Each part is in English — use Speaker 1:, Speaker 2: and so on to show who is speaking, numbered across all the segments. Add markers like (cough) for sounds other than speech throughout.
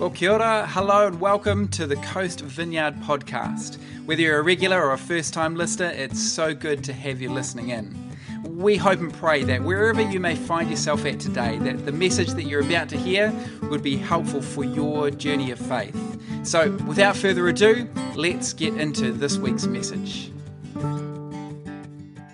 Speaker 1: Well, kia ora, hello, and welcome to the Coast Vineyard podcast. Whether you're a regular or a first time listener, it's so good to have you listening in. We hope and pray that wherever you may find yourself at today, that the message that you're about to hear would be helpful for your journey of faith. So, without further ado, let's get into this week's message.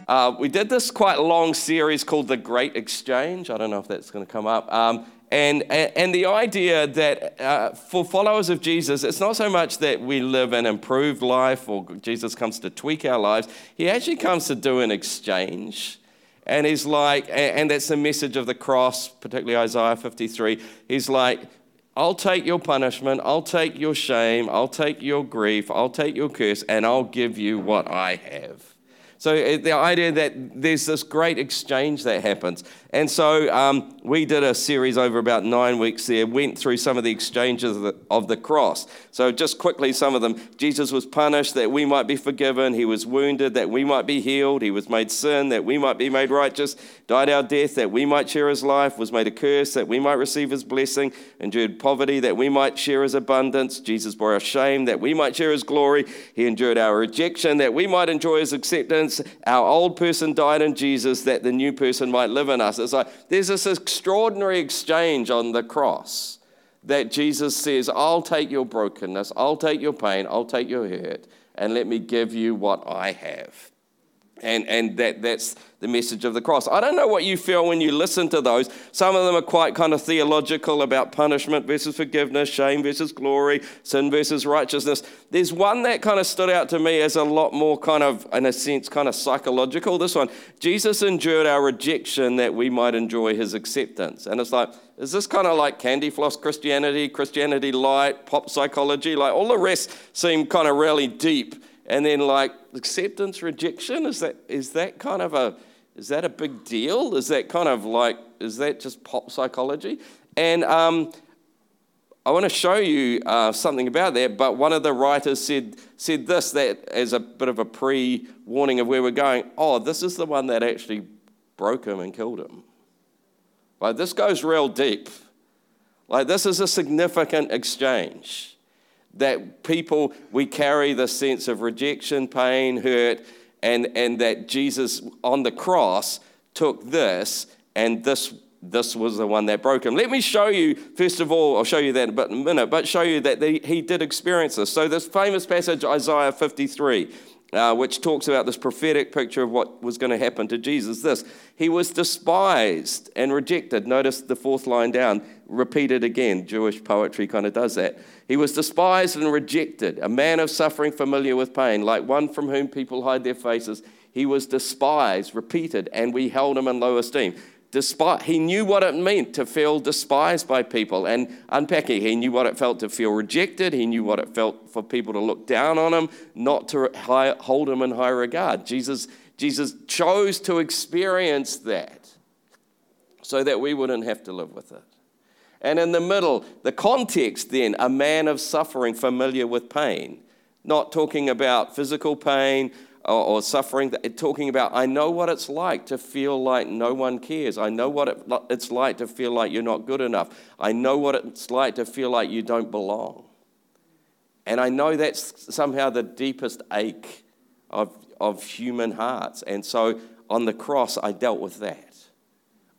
Speaker 2: Uh, we did this quite long series called The Great Exchange. I don't know if that's going to come up. Um, and, and the idea that uh, for followers of Jesus, it's not so much that we live an improved life or Jesus comes to tweak our lives, he actually comes to do an exchange. And he's like, and that's the message of the cross, particularly Isaiah 53. He's like, I'll take your punishment, I'll take your shame, I'll take your grief, I'll take your curse, and I'll give you what I have. So uh, the idea that there's this great exchange that happens. And so um, we did a series over about nine weeks there, went through some of the exchanges of the, of the, cross. So just quickly, some of them. Jesus was punished that we might be forgiven. He was wounded that we might be healed. He was made sin that we might be made righteous. Died our death that we might share his life. Was made a curse that we might receive his blessing. Endured poverty that we might share his abundance. Jesus bore our shame that we might share his glory. He endured our rejection that we might enjoy his acceptance. Our old person died in Jesus that the new person might live in us. It's like there's this extraordinary exchange on the cross that Jesus says, I'll take your brokenness, I'll take your pain, I'll take your hurt, and let me give you what I have. And, and that, that's the message of the cross. I don't know what you feel when you listen to those. Some of them are quite kind of theological about punishment versus forgiveness, shame versus glory, sin versus righteousness. There's one that kind of stood out to me as a lot more kind of, in a sense, kind of psychological. This one Jesus endured our rejection that we might enjoy his acceptance. And it's like, is this kind of like candy floss Christianity, Christianity light, pop psychology? Like all the rest seem kind of really deep. And then like acceptance, rejection, is that is that kind of a is that a big deal? Is that kind of like is that just pop psychology? And um, I want to show you uh, something about that. But one of the writers said said this that as a bit of a pre warning of where we're going. Oh, this is the one that actually broke him and killed him. Like this goes real deep. Like this is a significant exchange that people, we carry the sense of rejection, pain, hurt, and, and that Jesus on the cross took this, and this, this was the one that broke him. Let me show you, first of all, I'll show you that in a minute, but show you that he did experience this. So, this famous passage, Isaiah 53, uh, which talks about this prophetic picture of what was going to happen to Jesus. This, he was despised and rejected. Notice the fourth line down, repeated again. Jewish poetry kind of does that. He was despised and rejected, a man of suffering, familiar with pain, like one from whom people hide their faces. He was despised, repeated, and we held him in low esteem. Despite, he knew what it meant to feel despised by people. And unpacking, he knew what it felt to feel rejected. He knew what it felt for people to look down on him, not to high, hold him in high regard. Jesus, Jesus chose to experience that so that we wouldn't have to live with it. And in the middle, the context then, a man of suffering, familiar with pain. Not talking about physical pain or, or suffering, talking about, I know what it's like to feel like no one cares. I know what it, it's like to feel like you're not good enough. I know what it's like to feel like you don't belong. And I know that's somehow the deepest ache of, of human hearts. And so on the cross, I dealt with that.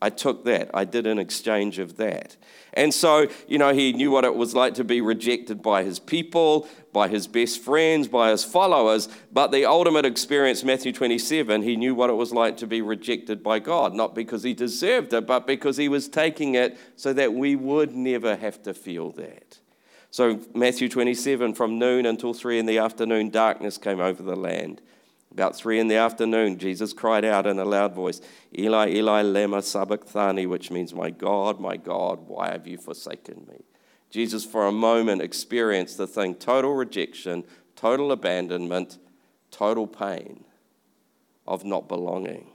Speaker 2: I took that. I did an exchange of that. And so, you know, he knew what it was like to be rejected by his people, by his best friends, by his followers. But the ultimate experience, Matthew 27, he knew what it was like to be rejected by God, not because he deserved it, but because he was taking it so that we would never have to feel that. So, Matthew 27, from noon until three in the afternoon, darkness came over the land. About three in the afternoon, Jesus cried out in a loud voice, Eli, Eli, lema sabachthani, which means, My God, my God, why have you forsaken me? Jesus, for a moment, experienced the thing total rejection, total abandonment, total pain of not belonging.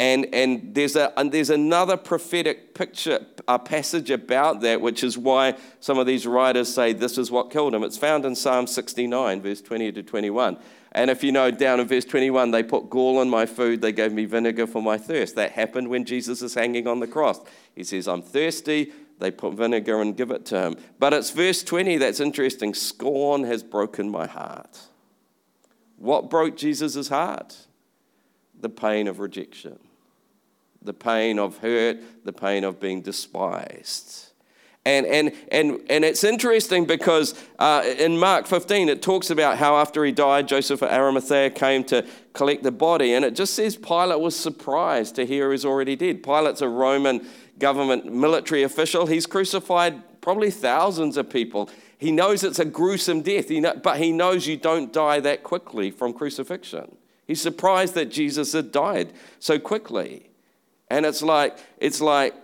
Speaker 2: And, and, there's, a, and there's another prophetic picture, a passage about that, which is why some of these writers say this is what killed him. It's found in Psalm 69, verse 20 to 21. And if you know down in verse 21, they put gall on my food, they gave me vinegar for my thirst. That happened when Jesus is hanging on the cross. He says, I'm thirsty, they put vinegar and give it to him. But it's verse 20 that's interesting. Scorn has broken my heart. What broke Jesus' heart? The pain of rejection, the pain of hurt, the pain of being despised. And, and, and, and it's interesting because uh, in Mark 15, it talks about how after he died, Joseph of Arimathea came to collect the body. And it just says Pilate was surprised to hear he's already dead. Pilate's a Roman government military official. He's crucified probably thousands of people. He knows it's a gruesome death, he know, but he knows you don't die that quickly from crucifixion. He's surprised that Jesus had died so quickly. And it's like, it's like,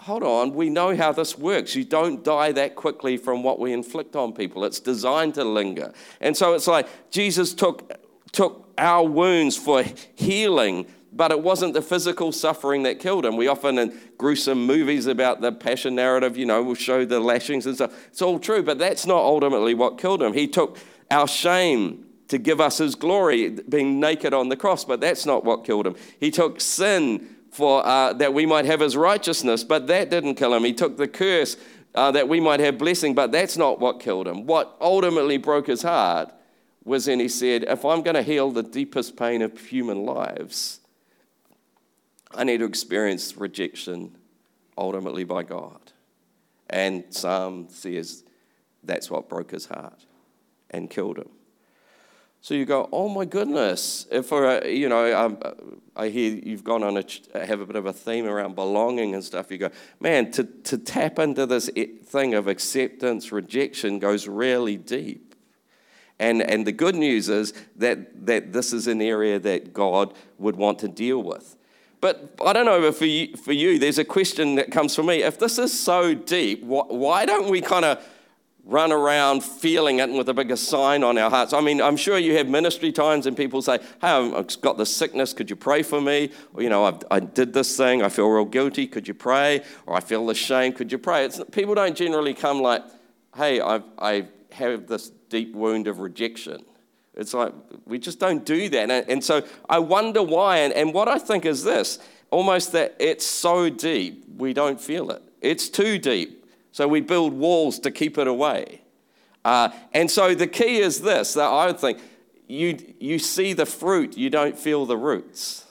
Speaker 2: hold on, we know how this works. You don't die that quickly from what we inflict on people. It's designed to linger. And so it's like Jesus took, took our wounds for healing but it wasn't the physical suffering that killed him. We often, in gruesome movies about the passion narrative, you know, will show the lashings and stuff. It's all true, but that's not ultimately what killed him. He took our shame to give us his glory, being naked on the cross, but that's not what killed him. He took sin for uh, that we might have his righteousness, but that didn't kill him. He took the curse uh, that we might have blessing, but that's not what killed him. What ultimately broke his heart was when he said, If I'm going to heal the deepest pain of human lives, I need to experience rejection ultimately by God. And Psalm says that's what broke his heart and killed him. So you go, oh my goodness. If you know, I hear you've gone on a have a bit of a theme around belonging and stuff. You go, man, to, to tap into this thing of acceptance, rejection goes really deep. And, and the good news is that, that this is an area that God would want to deal with. But I don't know if for you, for you, there's a question that comes from me. If this is so deep, why don't we kind of run around feeling it with a bigger sign on our hearts? I mean, I'm sure you have ministry times and people say, Hey, I've got this sickness, could you pray for me? Or, you know, I've, i did this thing, I feel real guilty, could you pray? Or I feel the shame, could you pray? It's, people don't generally come like, Hey, I've, I have this deep wound of rejection. It's like we just don't do that. And, and so I wonder why. And, and what I think is this almost that it's so deep, we don't feel it. It's too deep. So we build walls to keep it away. Uh, and so the key is this that I would think you, you see the fruit, you don't feel the roots.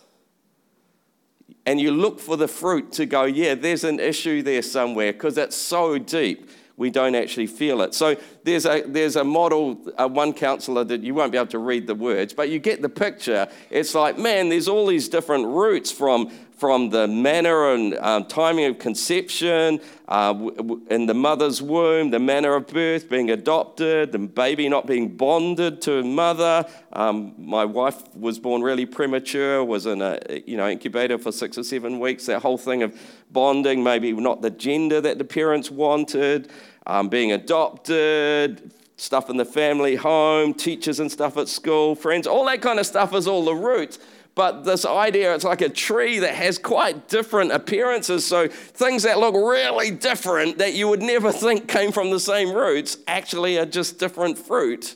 Speaker 2: And you look for the fruit to go, yeah, there's an issue there somewhere because it's so deep we don't actually feel it. So there's a, there's a model, uh, one counselor that you won't be able to read the words, but you get the picture. It's like, man, there's all these different roots from, from the manner and um, timing of conception, uh, in the mother's womb, the manner of birth, being adopted, the baby not being bonded to a mother. Um, my wife was born really premature, was in a you know incubator for six or seven weeks. That whole thing of bonding, maybe not the gender that the parents wanted um, being adopted, stuff in the family home, teachers and stuff at school, friends, all that kind of stuff is all the roots. But this idea, it's like a tree that has quite different appearances. So things that look really different that you would never think came from the same roots actually are just different fruit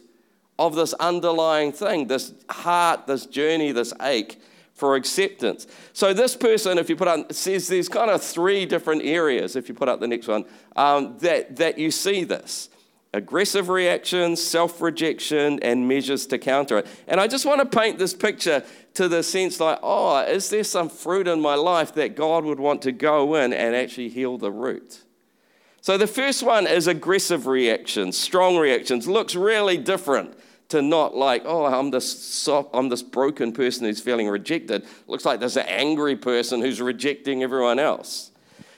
Speaker 2: of this underlying thing, this heart, this journey, this ache for acceptance. So this person, if you put on, says there's kind of three different areas, if you put up the next one, um, that, that you see this. Aggressive reactions, self rejection, and measures to counter it. And I just want to paint this picture to the sense like, oh, is there some fruit in my life that God would want to go in and actually heal the root? So the first one is aggressive reactions, strong reactions, looks really different to not like, oh, I'm this soft, I'm this broken person who's feeling rejected. Looks like there's an angry person who's rejecting everyone else.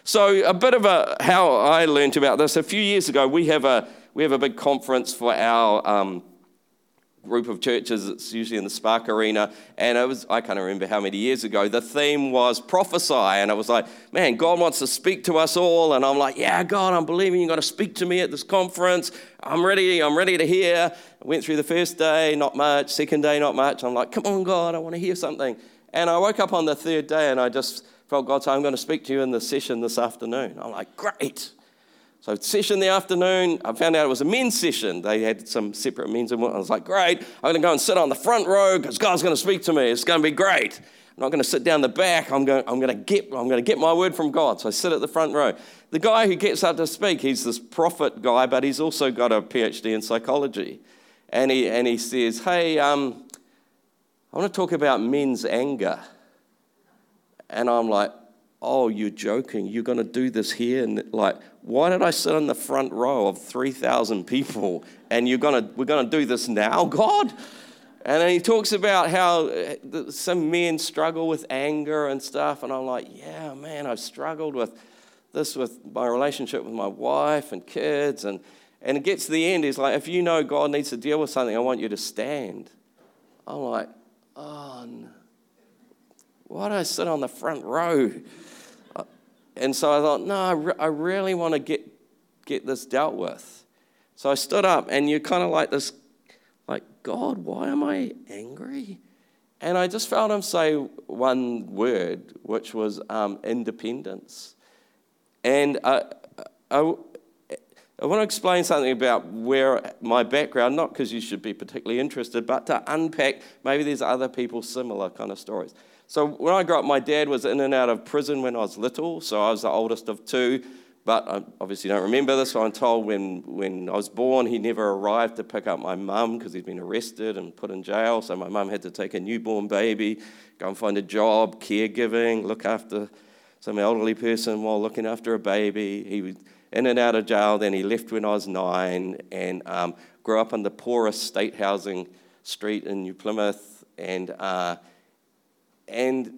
Speaker 2: So a bit of a how I learned about this a few years ago. We have a we have a big conference for our um, group of churches. It's usually in the Spark Arena. And it was, I can't remember how many years ago, the theme was prophesy. And I was like, man, God wants to speak to us all. And I'm like, yeah, God, I'm believing you're going to speak to me at this conference. I'm ready. I'm ready to hear. I went through the first day, not much. Second day, not much. I'm like, come on, God, I want to hear something. And I woke up on the third day and I just felt God say, I'm going to speak to you in the session this afternoon. I'm like, great. So session in the afternoon, I found out it was a men's session. They had some separate men's and I was like, great, I'm going to go and sit on the front row because God's going to speak to me. It's going to be great. I'm not going to sit down the back. I'm going, I'm, going to get, I'm going to get my word from God. So I sit at the front row. The guy who gets up to speak, he's this prophet guy, but he's also got a PhD in psychology. And he, and he says, Hey, um, I want to talk about men's anger. And I'm like, Oh, you're joking. You're going to do this here? And like, why did I sit in the front row of 3,000 people and you're going to, we're going to do this now, (laughs) God? And then he talks about how uh, some men struggle with anger and stuff. And I'm like, yeah, man, I've struggled with this with my relationship with my wife and kids. And, and it gets to the end, he's like, if you know God needs to deal with something, I want you to stand. I'm like, oh, no. why do I sit on the front row? And so I thought, no, I, re- I really want to get, get this dealt with. So I stood up, and you're kind of like this like, God, why am I angry? And I just felt him say one word, which was um, independence. And I, I, I want to explain something about where my background, not because you should be particularly interested, but to unpack maybe there's other people similar kind of stories. So when I grew up, my dad was in and out of prison when I was little, so I was the oldest of two. But I obviously don't remember this. So I'm told when, when I was born, he never arrived to pick up my mum because he'd been arrested and put in jail. So my mum had to take a newborn baby, go and find a job, caregiving, look after some elderly person while looking after a baby. He was in and out of jail. Then he left when I was nine and um, grew up in the poorest state housing street in New Plymouth. And, uh, and,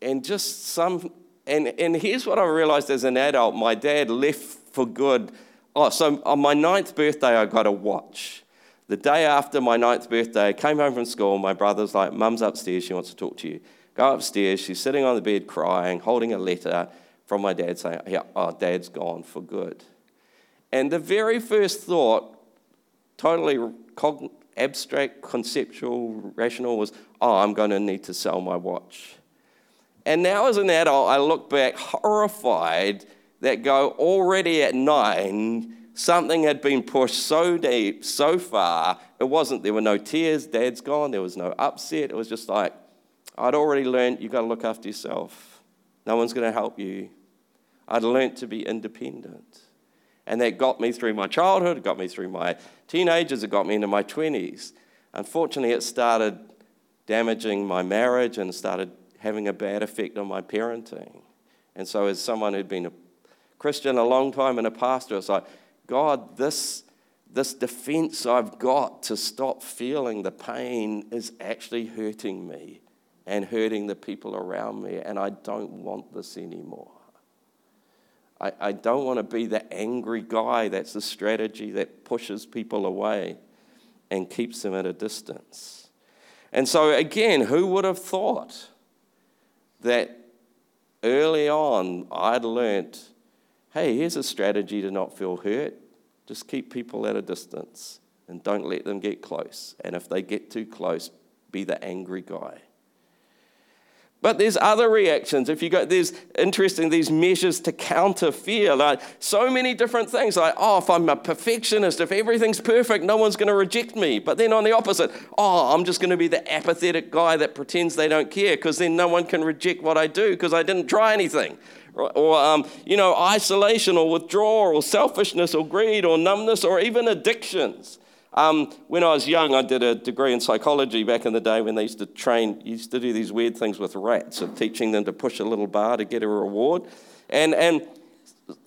Speaker 2: and just some and, and here's what I realized as an adult my dad left for good. Oh, so on my ninth birthday, I got a watch. The day after my ninth birthday, I came home from school. My brother's like, Mum's upstairs, she wants to talk to you. Go upstairs, she's sitting on the bed crying, holding a letter from my dad saying, yeah, Oh, dad's gone for good. And the very first thought, totally abstract, conceptual, rational, was, Oh, I'm going to need to sell my watch. And now, as an adult, I look back horrified that go already at nine, something had been pushed so deep, so far. It wasn't, there were no tears, dad's gone, there was no upset. It was just like, I'd already learned you've got to look after yourself. No one's going to help you. I'd learned to be independent. And that got me through my childhood, it got me through my teenagers, it got me into my 20s. Unfortunately, it started damaging my marriage and started having a bad effect on my parenting. And so, as someone who'd been a Christian a long time and a pastor, it's like, God, this, this defense I've got to stop feeling the pain is actually hurting me and hurting the people around me, and I don't want this anymore. I, I don't want to be the angry guy. That's the strategy that pushes people away and keeps them at a distance. And so, again, who would have thought? that early on I'd learnt hey, here's a strategy to not feel hurt. Just keep people at a distance and don't let them get close. And if they get too close, be the angry guy. But there's other reactions. If you go, there's interesting these measures to counter fear, like so many different things. Like, oh, if I'm a perfectionist, if everything's perfect, no one's going to reject me. But then on the opposite, oh, I'm just going to be the apathetic guy that pretends they don't care, because then no one can reject what I do because I didn't try anything. Or, um, you know, isolation or withdrawal or selfishness or greed or numbness or even addictions. Um, when I was young, I did a degree in psychology back in the day when they used to train, used to do these weird things with rats of teaching them to push a little bar to get a reward. And, and,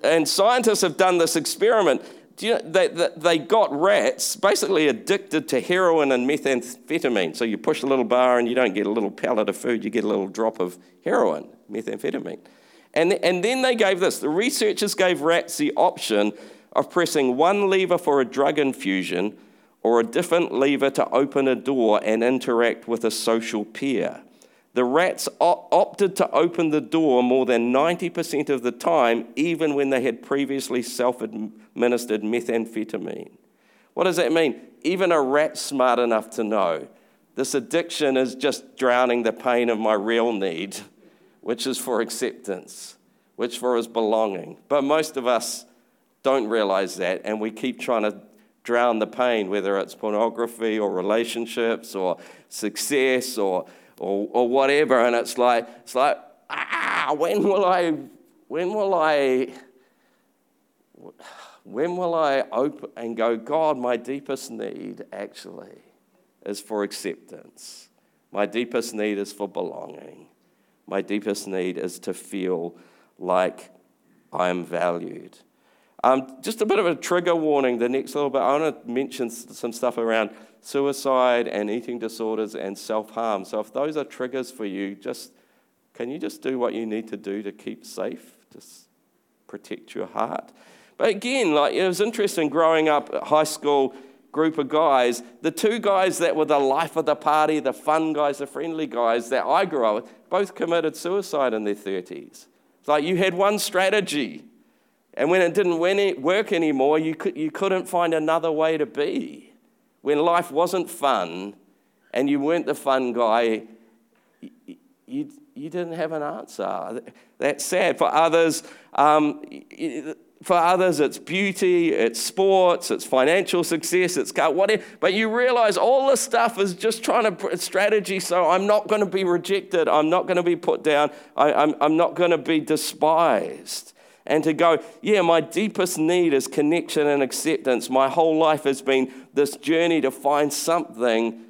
Speaker 2: and scientists have done this experiment. Do you know, they, they got rats basically addicted to heroin and methamphetamine. So you push a little bar and you don't get a little pellet of food, you get a little drop of heroin, methamphetamine. And, and then they gave this the researchers gave rats the option of pressing one lever for a drug infusion or a different lever to open a door and interact with a social peer. The rats opted to open the door more than 90% of the time, even when they had previously self administered methamphetamine. What does that mean? Even a rat smart enough to know this addiction is just drowning the pain of my real need, which is for acceptance, which for is belonging. But most of us don't realize that, and we keep trying to drown the pain, whether it's pornography or relationships or success or, or, or, whatever. And it's like, it's like, ah, when will I, when will I, when will I open and go, God, my deepest need actually is for acceptance. My deepest need is for belonging. My deepest need is to feel like I am valued. Um, just a bit of a trigger warning the next little bit. I want to mention some stuff around suicide and eating disorders and self harm. So, if those are triggers for you, just can you just do what you need to do to keep safe? Just protect your heart. But again, like it was interesting growing up at high school group of guys, the two guys that were the life of the party, the fun guys, the friendly guys that I grew up with, both committed suicide in their 30s. It's like you had one strategy, and when it didn't work anymore, you, could, you couldn't find another way to be. When life wasn't fun and you weren't the fun guy, you, you, you didn't have an answer. That's sad. For others, um, for others, it's beauty, it's sports, it's financial success, it's whatever. But you realize all this stuff is just trying to strategy. So I'm not going to be rejected. I'm not going to be put down. I, I'm, I'm not going to be despised. And to go, yeah, my deepest need is connection and acceptance. My whole life has been this journey to find something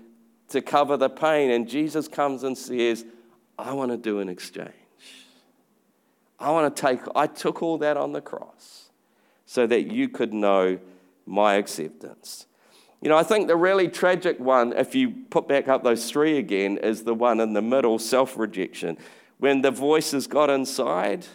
Speaker 2: to cover the pain. And Jesus comes and says, I want to do an exchange. I want to take, I took all that on the cross so that you could know my acceptance. You know, I think the really tragic one, if you put back up those three again, is the one in the middle self rejection. When the voices got inside,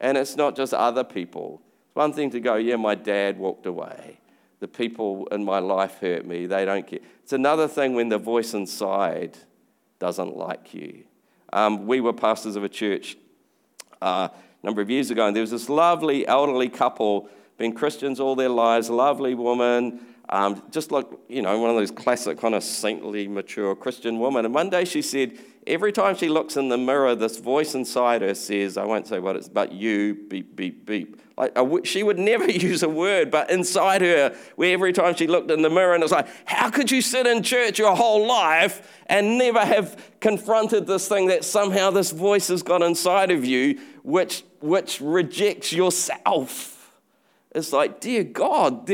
Speaker 2: and it's not just other people. It's one thing to go, yeah, my dad walked away. The people in my life hurt me. They don't care. It's another thing when the voice inside doesn't like you. Um, we were pastors of a church uh, number of years ago, and there was this lovely elderly couple, been Christians all their lives, lovely woman, um, just like, you know, one of those classic kind of saintly, mature Christian woman. And one day she said, every time she looks in the mirror, this voice inside her says, I won't say what it's, but you, beep, beep, beep. Like she would never (laughs) use a word, but inside her, where every time she looked in the mirror, and it's like, how could you sit in church your whole life and never have confronted this thing that somehow this voice has got inside of you, which which rejects yourself? It's like, dear God,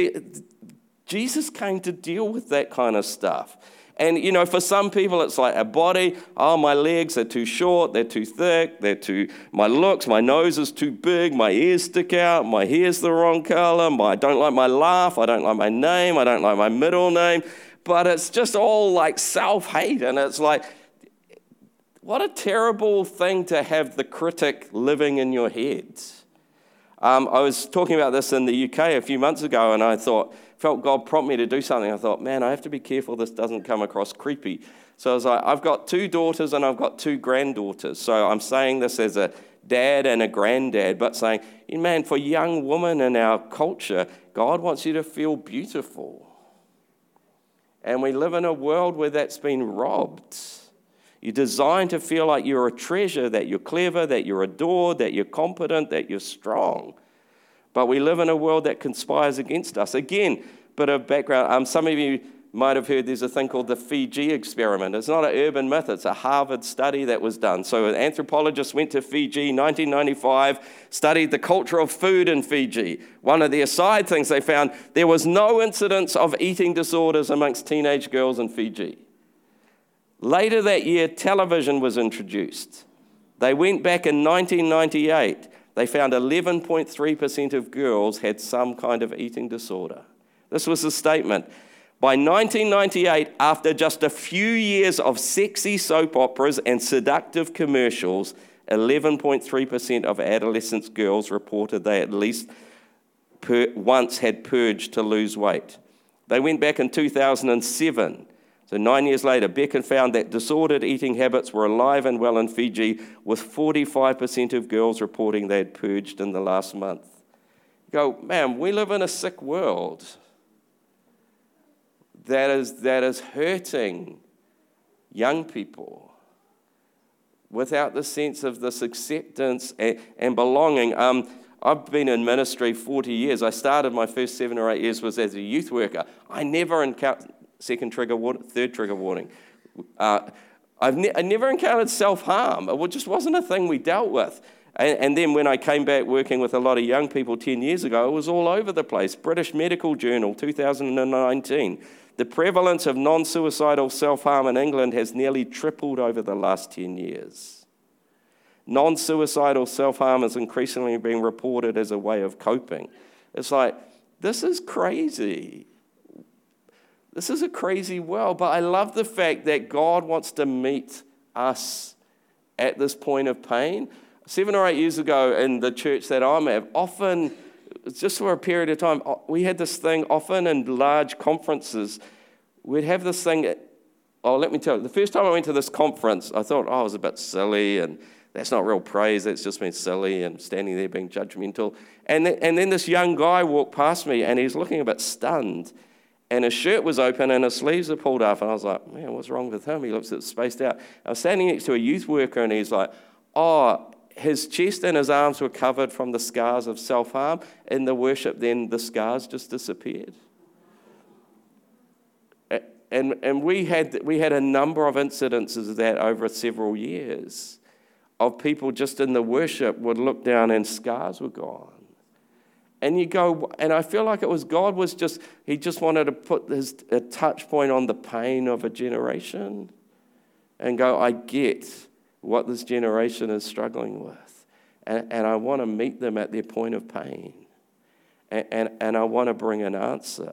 Speaker 2: Jesus came to deal with that kind of stuff. And, you know, for some people, it's like a body. Oh, my legs are too short, they're too thick, they're too, my looks, my nose is too big, my ears stick out, my hair's the wrong color, my, I don't like my laugh, I don't like my name, I don't like my middle name. But it's just all like self hate. And it's like, what a terrible thing to have the critic living in your head. Um, I was talking about this in the UK a few months ago, and I thought, felt God prompt me to do something. I thought, man, I have to be careful this doesn't come across creepy. So I was like, I've got two daughters and I've got two granddaughters. So I'm saying this as a dad and a granddad, but saying, man, for young women in our culture, God wants you to feel beautiful. And we live in a world where that's been robbed. You're designed to feel like you're a treasure, that you're clever, that you're adored, that you're competent, that you're strong. But we live in a world that conspires against us. Again, bit of background. Um, some of you might have heard there's a thing called the Fiji experiment. It's not an urban myth, it's a Harvard study that was done. So, an anthropologist went to Fiji 1995, studied the culture of food in Fiji. One of their side things they found there was no incidence of eating disorders amongst teenage girls in Fiji. Later that year, television was introduced. They went back in 1998. They found 11.3% of girls had some kind of eating disorder. This was the statement. By 1998, after just a few years of sexy soap operas and seductive commercials, 11.3% of adolescent girls reported they at least per- once had purged to lose weight. They went back in 2007. So, nine years later, Becker found that disordered eating habits were alive and well in Fiji, with 45% of girls reporting they had purged in the last month. You go, man, we live in a sick world that is, that is hurting young people without the sense of this acceptance and, and belonging. Um, I've been in ministry 40 years. I started my first seven or eight years was as a youth worker. I never encountered Second trigger warning, third trigger warning. Uh, I've ne- I never encountered self harm. It just wasn't a thing we dealt with. And, and, then when I came back working with a lot of young people 10 years ago, it was all over the place. British Medical Journal, 2019. The prevalence of non suicidal self harm in England has nearly tripled over the last 10 years. Non suicidal self harm is increasingly being reported as a way of coping. It's like, this is crazy. This is a crazy world, but I love the fact that God wants to meet us at this point of pain. Seven or eight years ago in the church that I'm at, often, just for a period of time, we had this thing often in large conferences. We'd have this thing. Oh, let me tell you, the first time I went to this conference, I thought, oh, it was a bit silly and that's not real praise. That's just been silly and standing there being judgmental. And, th- and then this young guy walked past me and he's looking a bit stunned and his shirt was open and his sleeves are pulled up. And I was like, man, what's wrong with him? He looks spaced out. I was standing next to a youth worker and he's like, oh, his chest and his arms were covered from the scars of self harm. In the worship, then the scars just disappeared. And, and we, had, we had a number of incidences of that over several years of people just in the worship would look down and scars were gone. And you go, and I feel like it was God was just, he just wanted to put his, a touch point on the pain of a generation and go, I get what this generation is struggling with. And, and I want to meet them at their point of pain. And, and, and I want to bring an answer.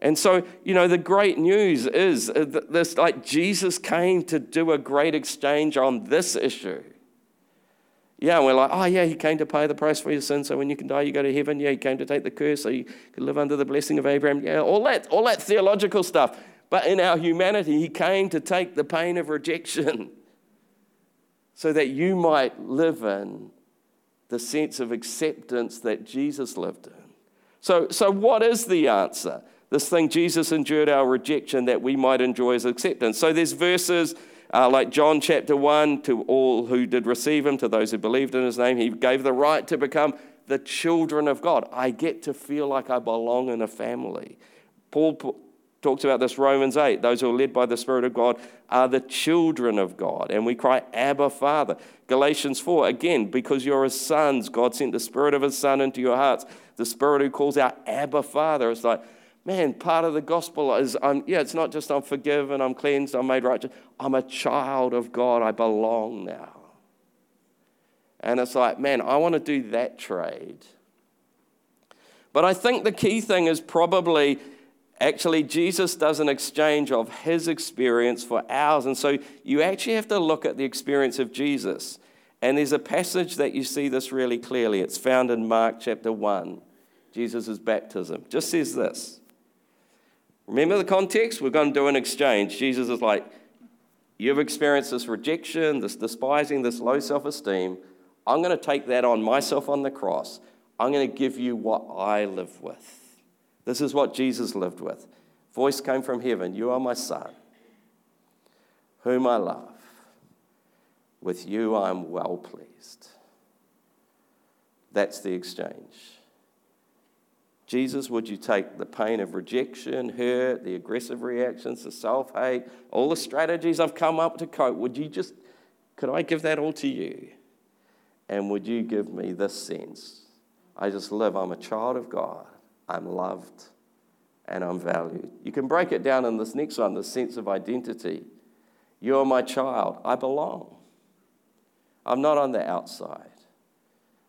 Speaker 2: And so, you know, the great news is uh, that this like Jesus came to do a great exchange on this issue. Yeah, we're like, oh, yeah, he came to pay the price for your sin, so when you can die, you go to heaven. Yeah, he came to take the curse, so you could live under the blessing of Abraham. Yeah, all that, all that theological stuff. But in our humanity, he came to take the pain of rejection (laughs) so that you might live in the sense of acceptance that Jesus lived in. So, so what is the answer? This thing, Jesus endured our rejection that we might enjoy his acceptance. So there's verses uh, like John chapter 1 to all who did receive him, to those who believed in his name, he gave the right to become the children of God. I get to feel like I belong in a family. Paul talks about this Romans 8. Those who are led by the Spirit of God are the children of God. And we cry, Abba, Father. Galatians 4, again, because you're his sons, God sent the Spirit of his Son into your hearts. The Spirit who calls out, Abba, Father. It's like, man, part of the gospel is, I'm, yeah, it's not just I'm forgiven, I'm cleansed, I'm made righteous. I'm a child of God. I belong now. And it's like, man, I want to do that trade. But I think the key thing is probably actually Jesus does an exchange of his experience for ours. And so you actually have to look at the experience of Jesus. And there's a passage that you see this really clearly. It's found in Mark chapter 1, Jesus' baptism. Just says this Remember the context? We're going to do an exchange. Jesus is like, You've experienced this rejection, this despising, this low self esteem. I'm going to take that on myself on the cross. I'm going to give you what I live with. This is what Jesus lived with. Voice came from heaven You are my son, whom I love. With you I'm well pleased. That's the exchange. Jesus, would you take the pain of rejection, hurt, the aggressive reactions, the self hate, all the strategies I've come up to cope? Would you just, could I give that all to you? And would you give me this sense? I just live, I'm a child of God, I'm loved, and I'm valued. You can break it down in this next one the sense of identity. You're my child, I belong. I'm not on the outside.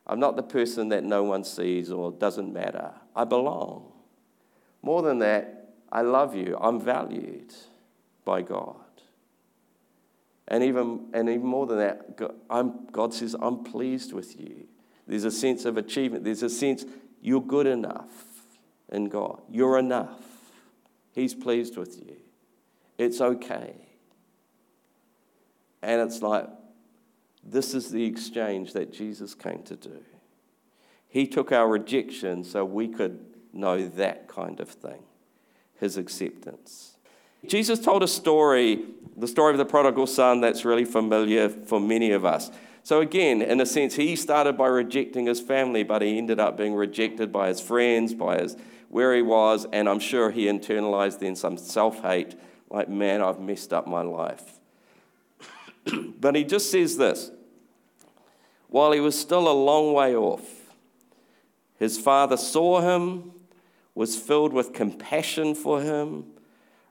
Speaker 2: I'm not the person that no one sees or doesn't matter. I belong. More than that, I love you. I'm valued by God. And even, and even more than that, God, God says, I'm pleased with you. There's a sense of achievement. There's a sense you're good enough in God. You're enough. He's pleased with you. It's okay. And it's like, this is the exchange that Jesus came to do. He took our rejection so we could know that kind of thing, his acceptance. Jesus told a story, the story of the prodigal son, that's really familiar for many of us. So, again, in a sense, he started by rejecting his family, but he ended up being rejected by his friends, by his, where he was, and I'm sure he internalized then some self hate like, man, I've messed up my life. (clears throat) but he just says this while he was still a long way off, his father saw him, was filled with compassion for him,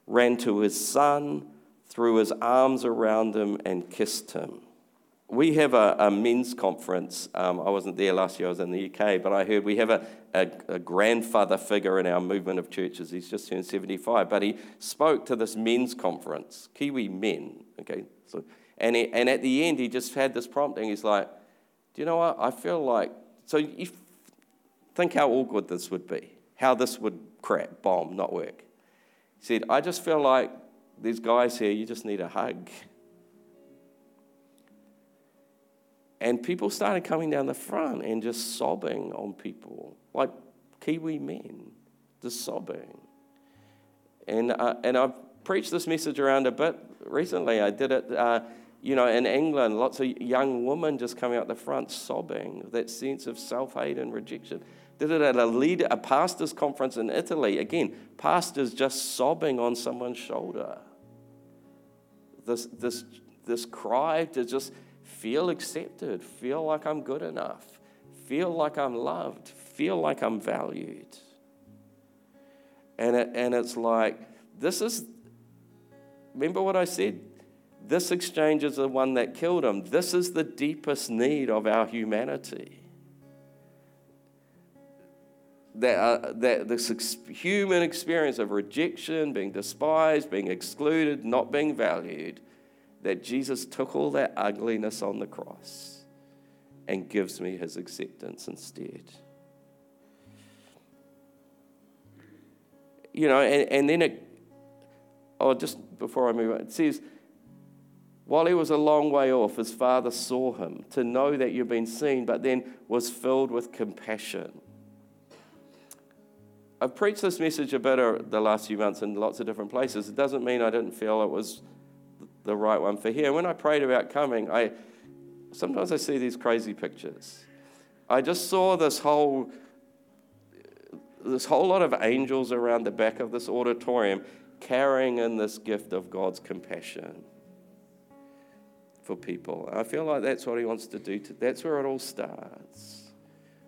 Speaker 2: ran to his son, threw his arms around him, and kissed him we have a, a men's conference. Um, I wasn't there last year, I was in the UK, but I heard we have a, a, a, grandfather figure in our movement of churches. He's just turned 75, but he spoke to this men's conference, Kiwi men. Okay, so, and, he, and at the end, he just had this prompting. He's like, Do you know what? I feel like, so you think how awkward this would be, how this would crap, bomb, not work. He said, I just feel like these guys here, you just need a hug. And people started coming down the front and just sobbing on people, like Kiwi men, just sobbing. And, uh, and I've preached this message around a bit recently. I did it, uh, you know, in England, lots of young women just coming out the front sobbing, that sense of self hate and rejection. Did it at a leader, a pastor's conference in Italy. Again, pastors just sobbing on someone's shoulder. This, this, this cry to just feel accepted, feel like I'm good enough, feel like I'm loved, feel like I'm valued. And, it, and it's like, this is, remember what I said? This exchange is the one that killed him. This is the deepest need of our humanity. That, uh, that this ex- human experience of rejection, being despised, being excluded, not being valued, that Jesus took all that ugliness on the cross and gives me his acceptance instead. You know, and, and then it, oh, just before I move on, it says, while he was a long way off, his father saw him to know that you've been seen, but then was filled with compassion. I've preached this message a bit the last few months in lots of different places. It doesn't mean I didn't feel it was the right one for here. When I prayed about coming, I sometimes I see these crazy pictures. I just saw this whole this whole lot of angels around the back of this auditorium carrying in this gift of God's compassion for people. I feel like that's what he wants to do. To, that's where it all starts.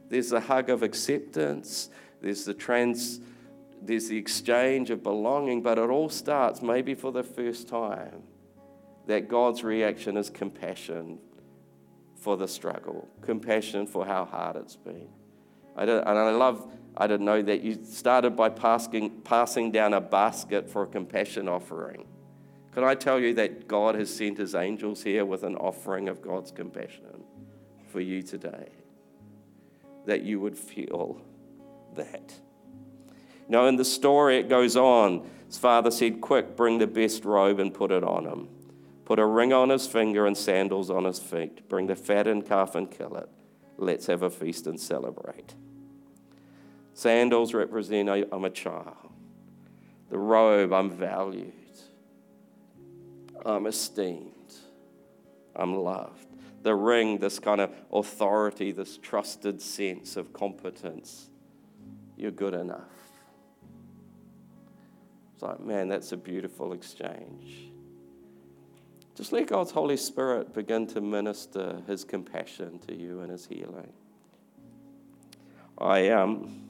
Speaker 2: There's the hug of acceptance. There's the trans. There's the exchange of belonging, but it all starts maybe for the first time that God's reaction is compassion for the struggle, compassion for how hard it's been. I and I love, I didn't know that you started by passing, passing down a basket for a compassion offering. Can I tell you that God has sent his angels here with an offering of God's compassion for you today? That you would feel that. Now, in the story, it goes on. His father said, Quick, bring the best robe and put it on him. Put a ring on his finger and sandals on his feet. Bring the fattened calf and kill it. Let's have a feast and celebrate. Sandals represent I'm a child. The robe, I'm valued. I'm esteemed. I'm loved. The ring, this kind of authority, this trusted sense of competence. You're good enough. It's like, man, that's a beautiful exchange. Just let God's Holy Spirit begin to minister His compassion to you and His healing. I um,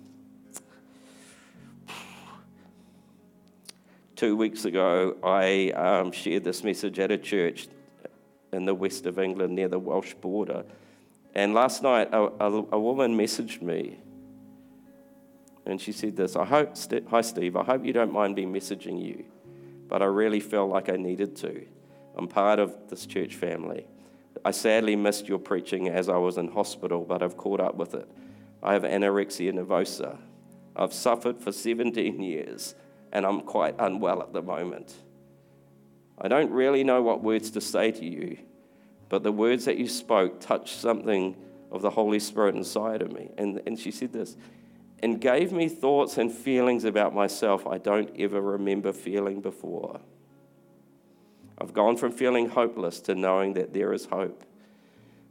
Speaker 2: two weeks ago, I um, shared this message at a church in the west of England near the Welsh border. And last night, a, a, a woman messaged me. And she said this I hope, Hi, Steve, I hope you don't mind me messaging you, but I really felt like I needed to. I'm part of this church family. I sadly missed your preaching as I was in hospital, but I've caught up with it. I have anorexia nervosa. I've suffered for 17 (laughs) years, and I'm quite unwell at the moment. I don't really know what words to say to you, but the words that you spoke touched something of the Holy Spirit inside of me. And, and she said this, and gave me thoughts and feelings about myself I don't ever remember feeling before. I've gone from feeling hopeless to knowing that there is hope.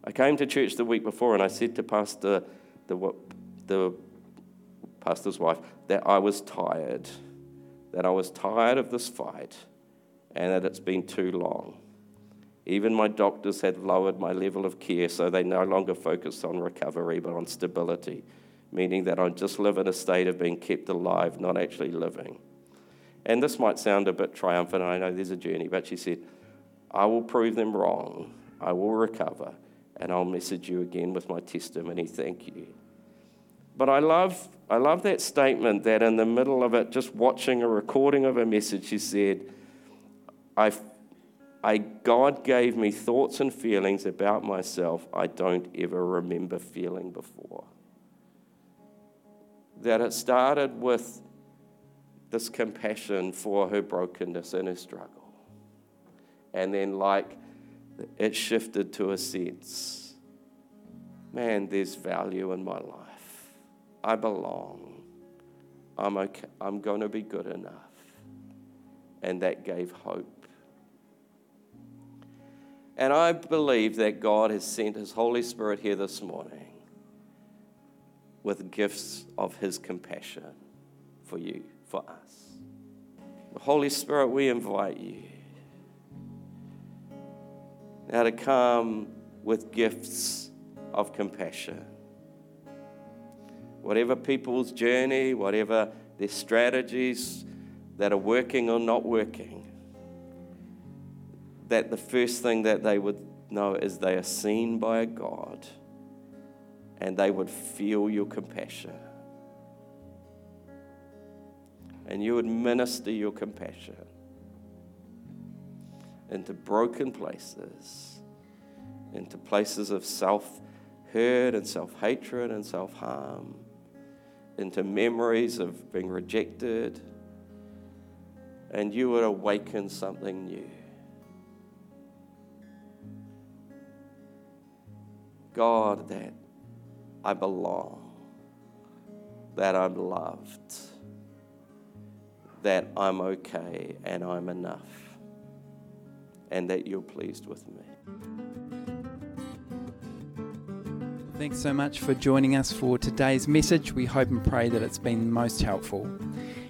Speaker 2: I came to church the week before and I said to Pastor, the, the pastor's wife, that I was tired, that I was tired of this fight and that it's been too long. Even my doctors had lowered my level of care, so they no longer focus on recovery but on stability, meaning that I just live in a state of being kept alive, not actually living. And this might sound a bit triumphant, I know there's a journey, but she said, I will prove them wrong, I will recover, and I'll message you again with my testimony. Thank you. But I love, I love that statement that in the middle of it, just watching a recording of a message, she said, I I, God gave me thoughts and feelings about myself I don't ever remember feeling before. That it started with this compassion for her brokenness and her struggle. And then, like, it shifted to a sense man, there's value in my life. I belong. I'm, okay. I'm going to be good enough. And that gave hope and I believe that God has sent His Holy Spirit here this morning with gifts of His compassion for you, for us. The Holy Spirit, we invite you now to come with gifts of compassion. Whatever people's journey, whatever their strategies that are working or not working, that the first thing that they would know is they are seen by a God and they would feel your compassion. And you would minister your compassion into broken places, into places of self hurt and self hatred and self harm, into memories of being rejected, and you would awaken something new. God, that I belong, that I'm loved, that I'm okay and I'm enough, and that you're pleased with me.
Speaker 1: Thanks so much for joining us for today's message. We hope and pray that it's been most helpful.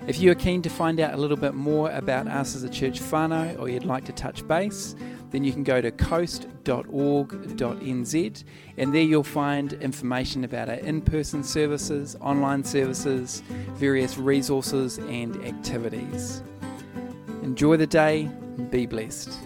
Speaker 1: If you are keen to find out a little bit more about us as a church whānau or you'd like to touch base, then you can go to coast.org.nz and there you'll find information about our in person services, online services, various resources, and activities. Enjoy the day, and be blessed.